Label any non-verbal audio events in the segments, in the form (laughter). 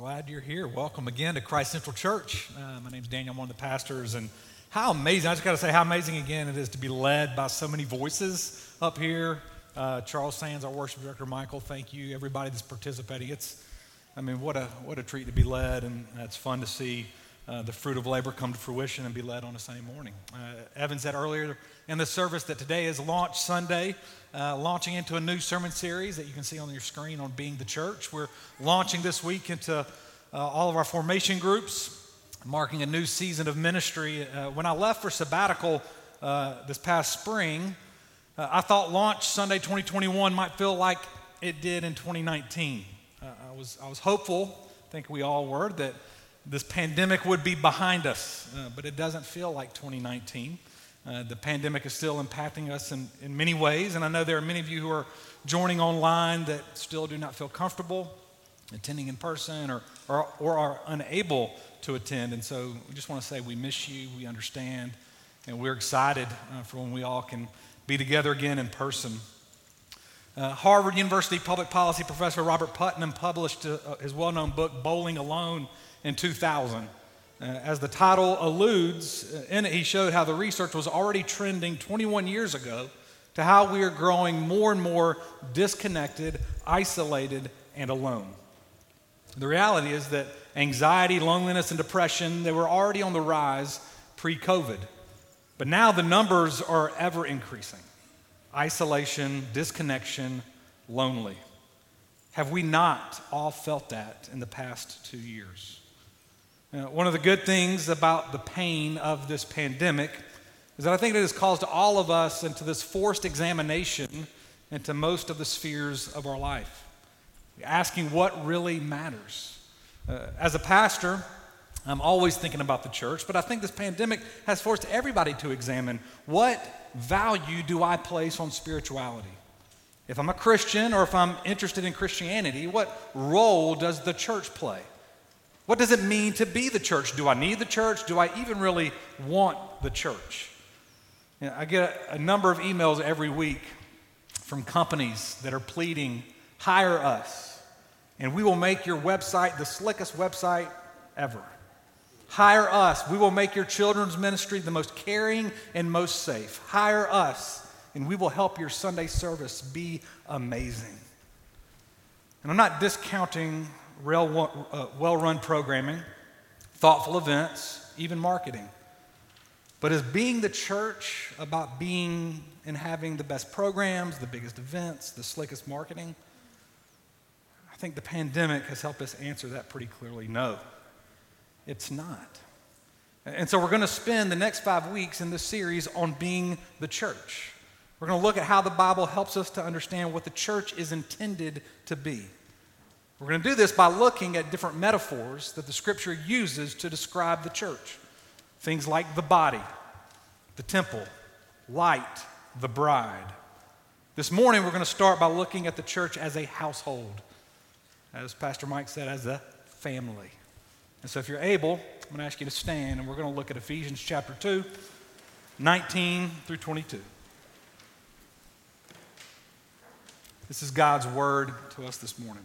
glad you're here. Welcome again to Christ Central Church. Uh, my name's Daniel, I'm one of the pastors, and how amazing, I just got to say how amazing again it is to be led by so many voices up here. Uh, Charles Sands, our worship director, Michael, thank you, everybody that's participating. It's, I mean, what a, what a treat to be led, and it's fun to see uh, the fruit of labor come to fruition and be led on a Sunday morning. Uh, Evan said earlier in the service that today is Launch Sunday, uh, launching into a new sermon series that you can see on your screen on Being the Church. We're launching this week into uh, all of our formation groups, marking a new season of ministry. Uh, when I left for sabbatical this past spring, I thought Launch Sunday 2021 might feel like it did in 2019. I, was, I was hopeful, I think we all were, that this pandemic would be behind us, uh, but it doesn't feel like 2019. Uh, the pandemic is still impacting us in, in many ways, and I know there are many of you who are joining online that still do not feel comfortable attending in person or, or, or are unable to attend. And so we just want to say we miss you, we understand, and we're excited uh, for when we all can be together again in person. Uh, Harvard University public policy professor Robert Putnam published uh, his well known book, Bowling Alone in 2000. Uh, as the title alludes, uh, in it he showed how the research was already trending 21 years ago to how we are growing more and more disconnected, isolated, and alone. The reality is that anxiety, loneliness, and depression, they were already on the rise pre-COVID. But now the numbers are ever increasing. Isolation, disconnection, lonely. Have we not all felt that in the past two years? Uh, one of the good things about the pain of this pandemic is that I think it has caused all of us into this forced examination into most of the spheres of our life, asking what really matters. Uh, as a pastor, I'm always thinking about the church, but I think this pandemic has forced everybody to examine what value do I place on spirituality? If I'm a Christian or if I'm interested in Christianity, what role does the church play? What does it mean to be the church? Do I need the church? Do I even really want the church? You know, I get a, a number of emails every week from companies that are pleading, hire us, and we will make your website the slickest website ever. Hire us. We will make your children's ministry the most caring and most safe. Hire us, and we will help your Sunday service be amazing. And I'm not discounting Uh, well run programming, thoughtful events, even marketing. But is being the church about being and having the best programs, the biggest events, the slickest marketing? I think the pandemic has helped us answer that pretty clearly. No, it's not. And so we're going to spend the next five weeks in this series on being the church. We're going to look at how the Bible helps us to understand what the church is intended to be. We're going to do this by looking at different metaphors that the scripture uses to describe the church. Things like the body, the temple, light, the bride. This morning, we're going to start by looking at the church as a household, as Pastor Mike said, as a family. And so, if you're able, I'm going to ask you to stand, and we're going to look at Ephesians chapter 2, 19 through 22. This is God's word to us this morning.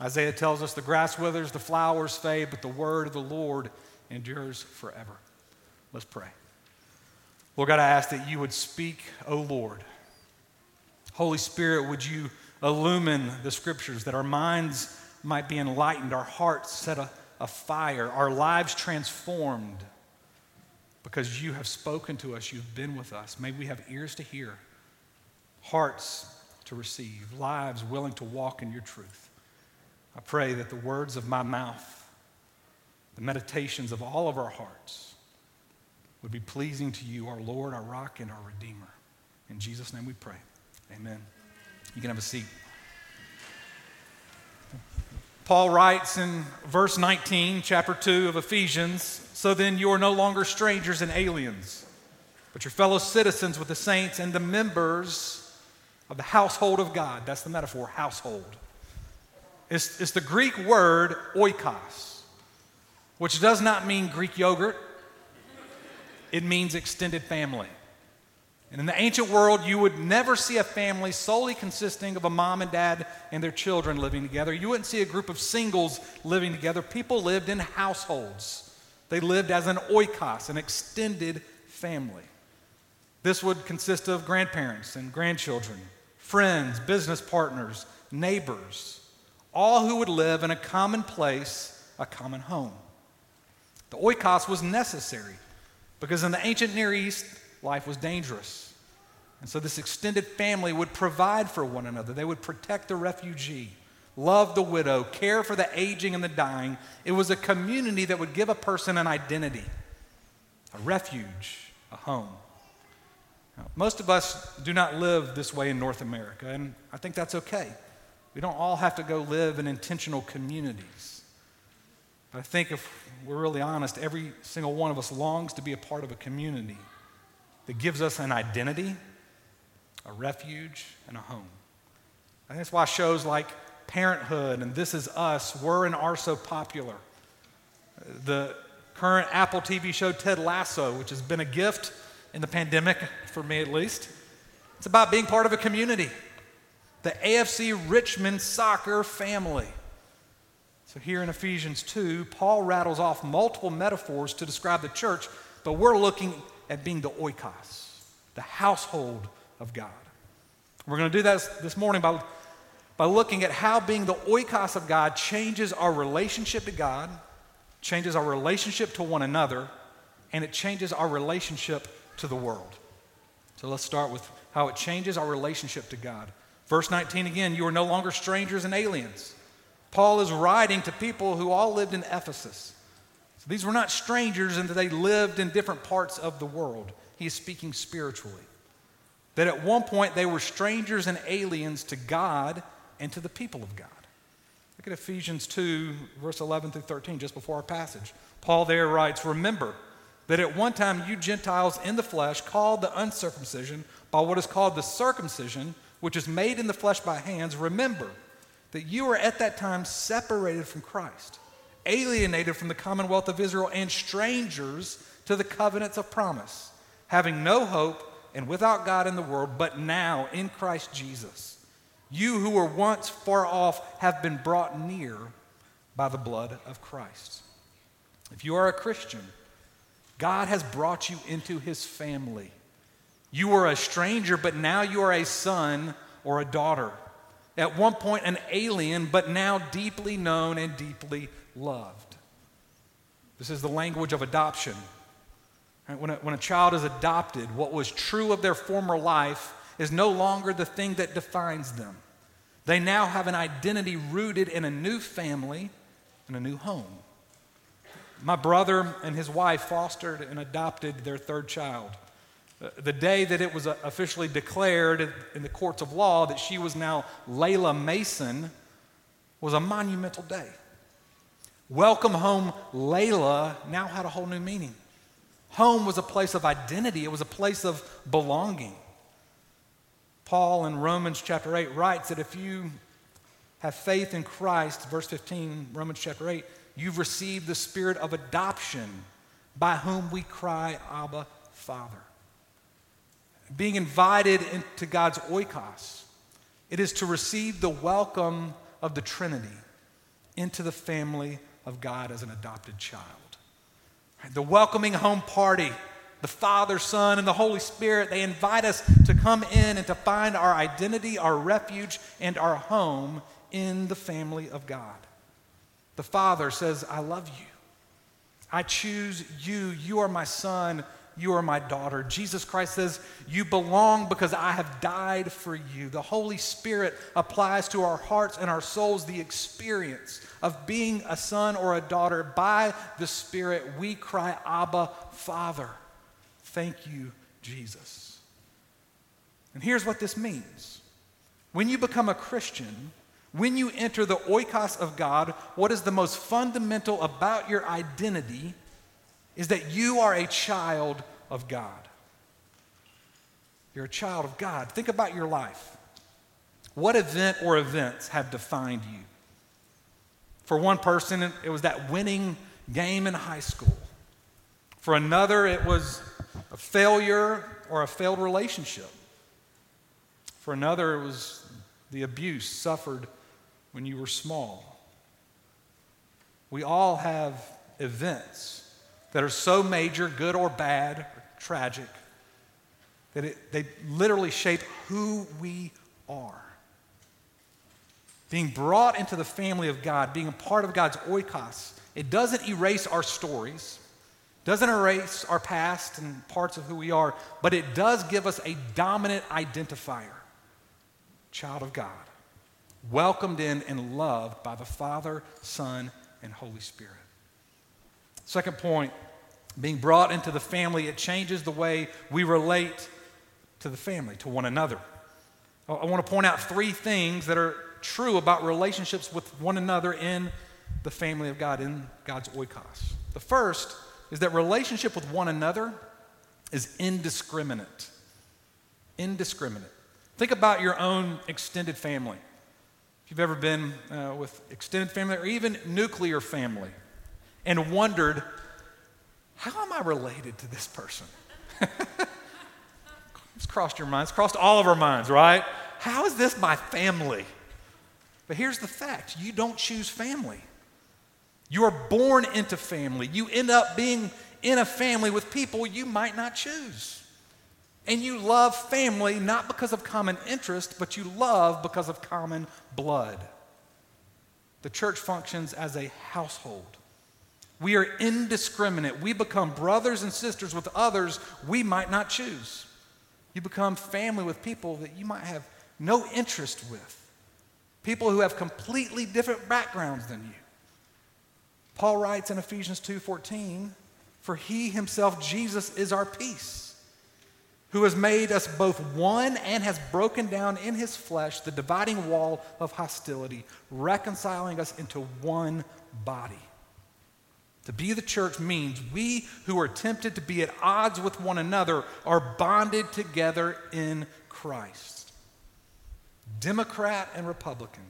Isaiah tells us the grass withers, the flowers fade, but the word of the Lord endures forever. Let's pray. Lord God, I ask that you would speak, O Lord. Holy Spirit, would you illumine the scriptures that our minds might be enlightened, our hearts set afire, our lives transformed because you have spoken to us, you've been with us. May we have ears to hear, hearts to receive, lives willing to walk in your truth. I pray that the words of my mouth, the meditations of all of our hearts, would be pleasing to you, our Lord, our rock, and our Redeemer. In Jesus' name we pray. Amen. You can have a seat. Paul writes in verse 19, chapter 2 of Ephesians So then you are no longer strangers and aliens, but your fellow citizens with the saints and the members of the household of God. That's the metaphor, household. It's, the Greek word oikos, which does not mean Greek yogurt, it means extended family. And in the ancient world, you would never see a family solely consisting of a mom and dad and their children living together. You wouldn't see a group of singles living together. People lived in households, they lived as an oikos, an extended family. This would consist of grandparents and grandchildren, friends, business partners, neighbors, all who would live in a common place, a common home. The oikos was necessary because in the ancient Near East, life was dangerous. And so this extended family would provide for one another. They would protect the refugee, love the widow, care for the aging and the dying. It was a community that would give a person an identity, a refuge, a home. Now, most of us do not live this way in North America, and I think that's okay. We don't all have to go live in intentional communities. But I think if we're really honest, every single one of us longs to be a part of a community that gives us an identity, a refuge, and a home. Think that's why shows like Parenthood and This Is Us were and are so popular. The current Apple TV show Ted Lasso, which has been a gift in the pandemic, for me at least, it's about being part of a community. The AFC Richmond soccer family. So, here in Ephesians 2, Paul rattles off multiple metaphors to describe the church, but we're looking at being the oikos, the household of God. We're going to do that this morning by, by looking at how being the oikos of God changes our relationship to God, changes our relationship to one another, and it changes our relationship to the world. So let's start with how it changes our relationship to God. Verse 19 again, you are no longer strangers and aliens. Paul is writing to people who all lived in Ephesus. So these were not strangers and that they lived in different parts of the world. He is speaking spiritually. That at one point they were strangers and aliens to God and to the people of God. Look at Ephesians 2, verse 11 through 13, just before our passage. Paul there writes, Remember that at one time you Gentiles in the flesh, called the uncircumcision by what is called the circumcision, which is made in the flesh by hands, remember that you were at that time separated from Christ alienated from the commonwealth of Israel, and strangers to the covenants of promise, having no hope and without God in the world, but now in Christ Jesus. You who were once far off have been brought near by the blood of Christ. If you are a Christian, God has brought you into his family. You were a stranger, but now you are a son or a daughter. At one point, an alien, but now deeply known and deeply loved. This is the language of adoption. When a, when a child is adopted, what was true of their former life is no longer the thing that defines them. They now have an identity rooted in a new family and a new home. My brother and his wife fostered and adopted their third child. Uh, the day that it was uh, officially declared in the courts of law that she was now Layla Mason was a monumental day. Welcome home, Layla, now had a whole new meaning. Home was a place of identity, it was a place of belonging. Paul in Romans chapter 8 writes that if you have faith in Christ, verse 15, Romans chapter 8, you've received the spirit of adoption by whom we cry, Abba, Father. Being invited into God's oikos, it is to receive the welcome of the Trinity into the family of God as an adopted child. The welcoming home party, the Father, Son, and the Holy Spirit, they invite us to come in and to find our identity, our refuge, and our home in the family of God. The Father says, I love you. I choose you. You are my son. You are my daughter. Jesus Christ says, You belong because I have died for you. The Holy Spirit applies to our hearts and our souls the experience of being a son or a daughter by the Spirit. We cry, Abba, Father. Thank you, Jesus. And here's what this means when you become a Christian, When you enter the oikos of God, what is the most fundamental about your identity is that you are a child of God. You're a child of God. Think about your life. What event or events have defined you? For one person, it was that winning game in high school. For another, it was a failure or a failed relationship. For another, it was the abuse suffered when you were small. We all have events that are so major, good or bad, or tragic, that it, they literally shape who we are. Being brought into the family of God, being a part of God's oikos, it doesn't erase our stories, doesn't erase our past and parts of who we are, but it does give us a dominant identifier child of God, welcomed in and loved by the Father, Son, and Holy Spirit. Second point being brought into the family, it changes the way we relate to the family, to one another. I want to point out three things that are true about relationships with one another in the family of God, in God's oikos. The first is that relationship with one another is indiscriminate. Indiscriminate. Think about your own extended family. If you've ever been uh, with extended family or even nuclear family and wondered, how am I related to this person? (laughs) it's crossed your minds, crossed all of our minds, right? How is this my family? But here's the fact you don't choose family. You are born into family. You end up being in a family with people you might not choose. And you love family not because of common interest, but you love because of common blood. The church functions as a household. We are indiscriminate. We become brothers and sisters with others we might not choose. You become family with people that you might have no interest with, people who have completely different backgrounds than you. Paul writes in Ephesians 2:14, "For he himself Jesus is our peace." who has made us both one and has broken down in his flesh the dividing wall of hostility, reconciling us into one body. To be the church means we who are tempted to be at odds with one another are bonded together in Christ. Democrat and Republican,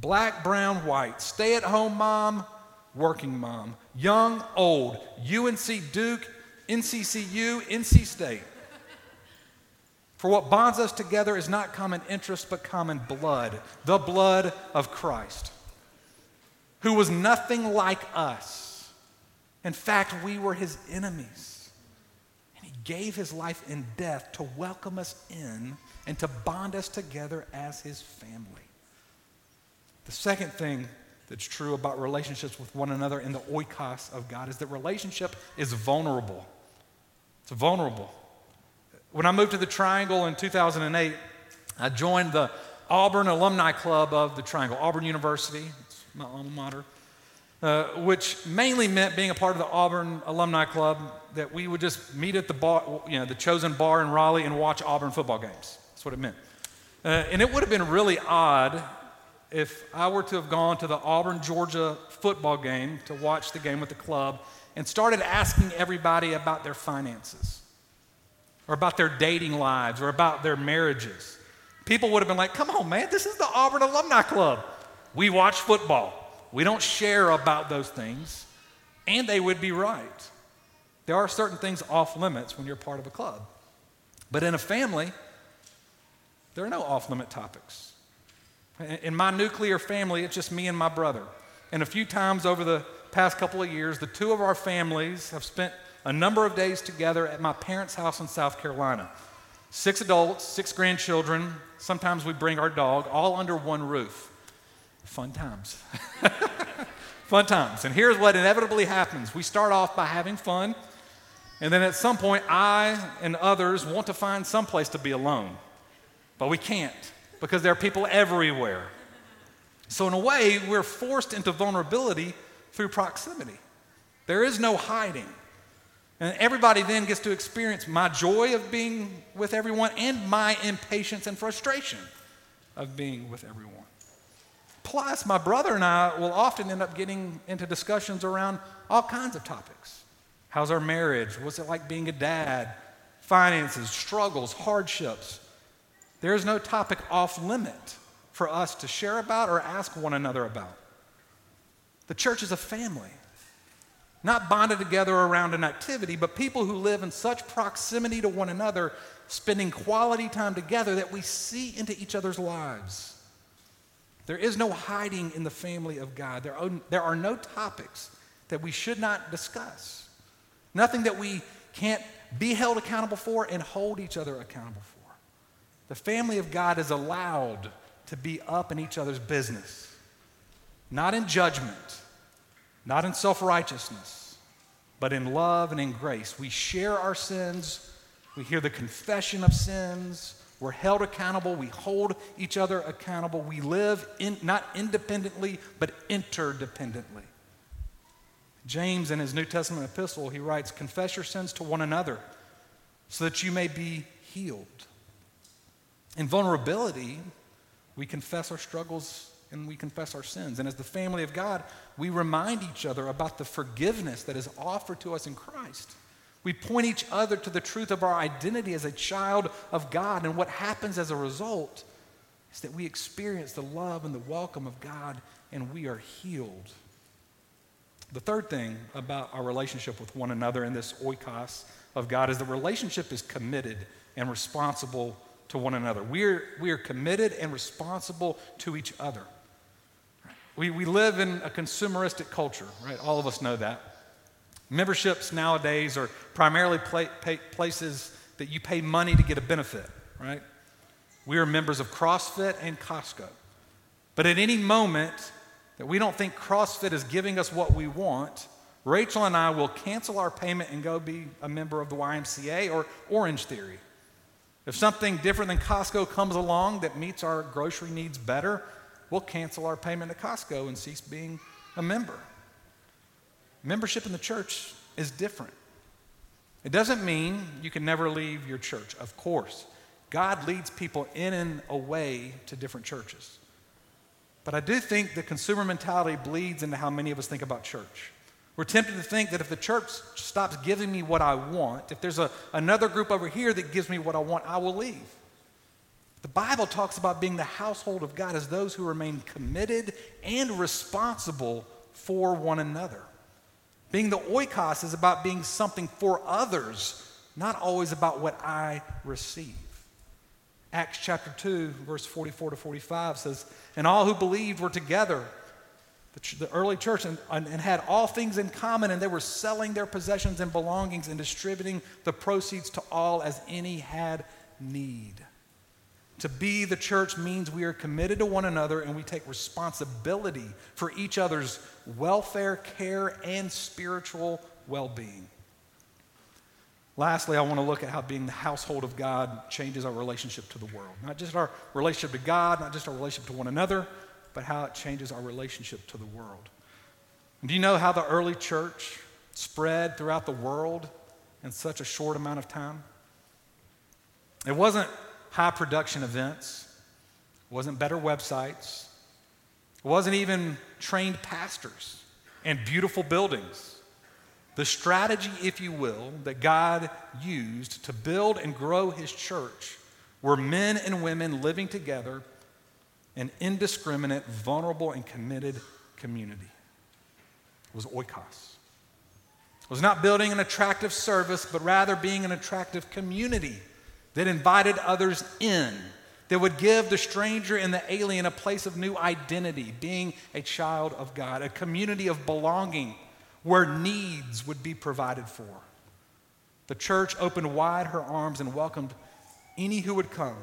black, brown, white, stay at home mom, working mom, young, old, UNC Duke, NCCU, NC State. For what bonds us together is not common interest, but common blood, the blood of Christ, who was nothing like us. In fact, we were his enemies. And he gave his life in death to welcome us in and to bond us together as his family. The second thing that's true about relationships with one another in the oikos of God is that relationship is vulnerable. It's vulnerable. When I moved to the Triangle in 2008, I joined the Auburn Alumni Club of the Triangle, Auburn University. My alma mater. Uh, which mainly meant being a part of the Auburn Alumni Club, that we would just meet at the bar, you know, the chosen bar in Raleigh and watch Auburn football games. That's what it meant. Uh, and it would have been really odd if I were to have gone to the Auburn, Georgia football game to watch the game with the club and started asking everybody about their finances or about their dating lives or about their marriages. People would have been like, come on, man, this is the Auburn Alumni Club. We watch football. We don't share about those things. And they would be right. There are certain things off limits when you're part of a club. But in a family, there are no off limit topics. In my nuclear family, it's just me and my brother. And a few times over the past couple of years, the two of our families have spent a number of days together at my parents' house in South Carolina. Six adults, six grandchildren. Sometimes we bring our dog, all under one roof. Fun times. (laughs) fun times. And here's what inevitably happens we start off by having fun, and then at some point, I and others want to find some place to be alone. But we can't because there are people everywhere. So, in a way, we're forced into vulnerability through proximity. There is no hiding. And everybody then gets to experience my joy of being with everyone and my impatience and frustration of being with everyone. Plus, my brother and I will often end up getting into discussions around all kinds of topics. How's our marriage? What's it like being a dad? Finances, struggles, hardships. There's no topic off limit for us to share about or ask one another about. The church is a family, not bonded together around an activity, but people who live in such proximity to one another, spending quality time together that we see into each other's lives. There is no hiding in the family of God. There are, there are no topics that we should not discuss, nothing that we can't be held accountable for and hold each other accountable for. The family of God is allowed to be up in each other's business, not in judgment, not in self righteousness, but in love and in grace. We share our sins, we hear the confession of sins, we're held accountable. We hold each other accountable. We live in, not independently, but interdependently. James, in his New Testament epistle, he writes, Confess your sins to one another so that you may be healed. In vulnerability, we confess our struggles and we confess our sins. And as the family of God, we remind each other about the forgiveness that is offered to us in Christ. We point each other to the truth of our identity as a child of God. And what happens as a result is that we experience the love and the welcome of God and we are healed. The third thing about our relationship with one another in this oikos of God is the relationship is committed and responsible to one another. We are, we are committed and responsible to each other. We, we live in a consumeristic culture, right? All of us know that. Memberships nowadays are primarily places that you pay money to get a benefit, right? We are members of CrossFit and Costco. But at any moment that we don't think CrossFit is giving us what we want, Rachel and I will cancel our payment and go be a member of the YMCA or Orange Theory. If something different than Costco comes along that meets our grocery needs better, we'll cancel our payment to Costco and cease being a member. Membership in the church is different. It doesn't mean you can never leave your church, of course. God leads people in and away to different churches. But I do think the consumer mentality bleeds into how many of us think about church. We're tempted to think that if the church stops giving me what I want, if there's a, another group over here that gives me what I want, I will leave. The Bible talks about being the household of God as those who remain committed and responsible for one another. Being the oikos is about being something for others, not always about what I receive. Acts chapter 2, verse 44 to 45 says, And all who believed were together, the, the early church, and, and, and had all things in common, and they were selling their possessions and belongings and distributing the proceeds to all as any had need. To be the church means we are committed to one another and we take responsibility for each other's welfare, care, and spiritual well being. Lastly, I want to look at how being the household of God changes our relationship to the world. Not just our relationship to God, not just our relationship to one another, but how it changes our relationship to the world. And do you know how the early church spread throughout the world in such a short amount of time? It wasn't high production events, it wasn't better websites, it wasn't even trained pastors and beautiful buildings. The strategy, if you will, that God used to build and grow his church were men and women living together in indiscriminate, vulnerable, and committed community. It was oikos. It was not building an attractive service, but rather being an attractive community that invited others in, that would give the stranger and the alien a place of new identity, being a child of God, a community of belonging where needs would be provided for. The church opened wide her arms and welcomed any who would come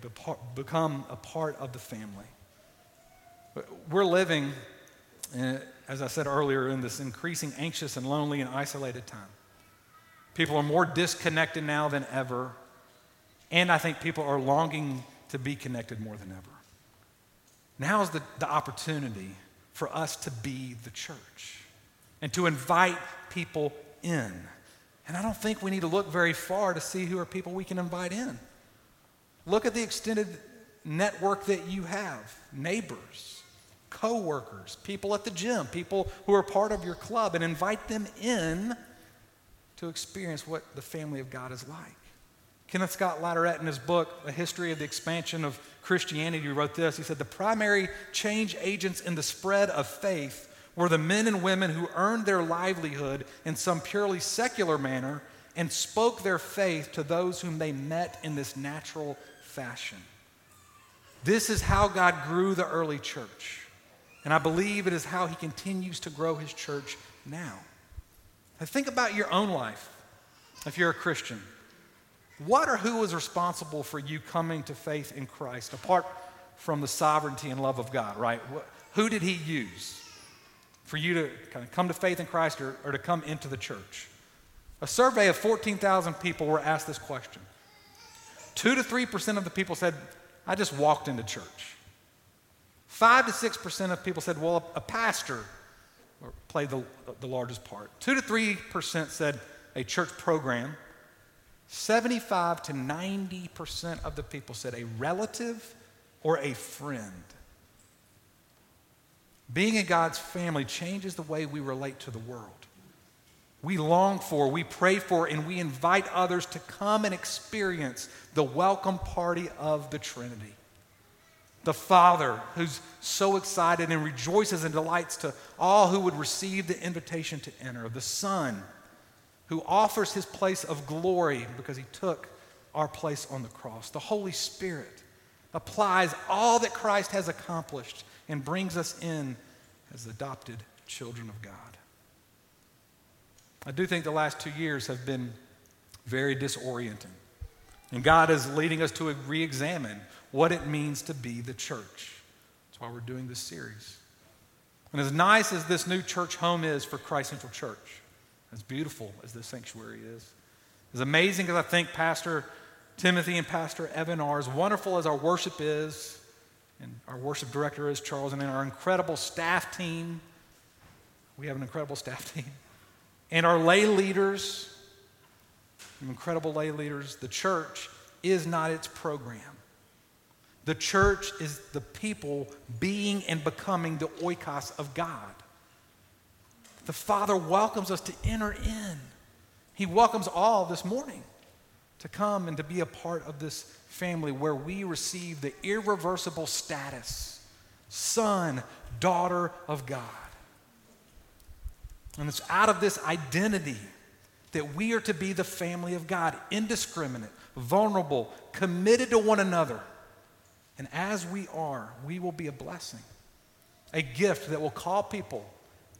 to become a part of the family. We're living, eh, as I said earlier, in this increasing anxious and lonely and isolated time. People are more disconnected now than ever and I think people are longing to be connected more than ever. Now is the, the opportunity for us to be the church and to invite people in. And I don't think we need to look very far to see who are people we can invite in. Look at the extended network that you have neighbors, co-workers, people at the gym, people who are part of your club, and invite them in to experience what the family of God is like. Kenneth Scott Latourette, in his book, A History of the Expansion of Christianity, wrote this. He said, The primary change agents in the spread of faith were the men and women who earned their livelihood in some purely secular manner and spoke their faith to those whom they met in this natural fashion. This is how God grew the early church. And I believe it is how he continues to grow his church now. Now think about your own life if you're a Christian. What or who is responsible for you coming to faith in Christ apart from the sovereignty and love of God, right? Who did he use for you to kind of come to faith in Christ or, or to come into the church? A survey of 14,000 people were asked this question. Two to three percent of the people said, I just walked into church. Five to six percent of people said, well, a pastor played the, the largest part. Two to three percent said a church program. 75 to 90 percent of the people said a relative or a friend. Being in God's family changes the way we relate to the world. We long for, we pray for, and we invite others to come and experience the welcome party of the Trinity. The Father, who's so excited and rejoices and delights to all who would receive the invitation to enter. The Son, who offers his place of glory because he took our place on the cross. The Holy Spirit applies all that Christ has accomplished and brings us in as adopted children of God. I do think the last two years have been very disorienting. And God is leading us to re examine what it means to be the church. That's why we're doing this series. And as nice as this new church home is for Christ Central Church, as beautiful as this sanctuary is, as amazing as I think Pastor Timothy and Pastor Evan are, as wonderful as our worship is, and our worship director is Charles, and our incredible staff team. We have an incredible staff (laughs) team. And our lay leaders, incredible lay leaders, the church is not its program. The church is the people being and becoming the oikos of God. The Father welcomes us to enter in. He welcomes all this morning to come and to be a part of this family where we receive the irreversible status son, daughter of God. And it's out of this identity that we are to be the family of God, indiscriminate, vulnerable, committed to one another. And as we are, we will be a blessing, a gift that will call people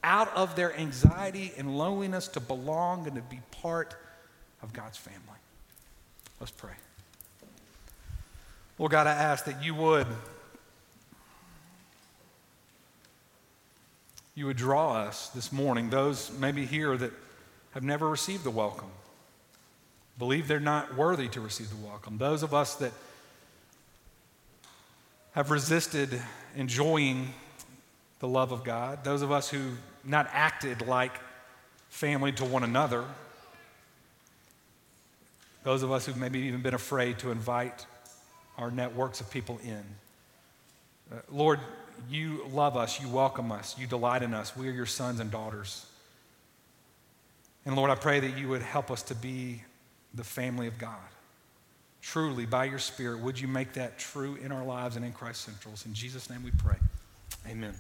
out of their anxiety and loneliness to belong and to be part of God's family. Let's pray. Lord God, I ask that you would you would draw us this morning, those maybe here that have never received the welcome, believe they're not worthy to receive the welcome, those of us that have resisted enjoying the love of God, those of us who not acted like family to one another, those of us who've maybe even been afraid to invite our networks of people in. Uh, Lord, you love us, you welcome us, you delight in us. We are your sons and daughters. And Lord, I pray that you would help us to be the family of God. Truly, by your Spirit, would you make that true in our lives and in Christ Centrals? In Jesus' name we pray. Amen.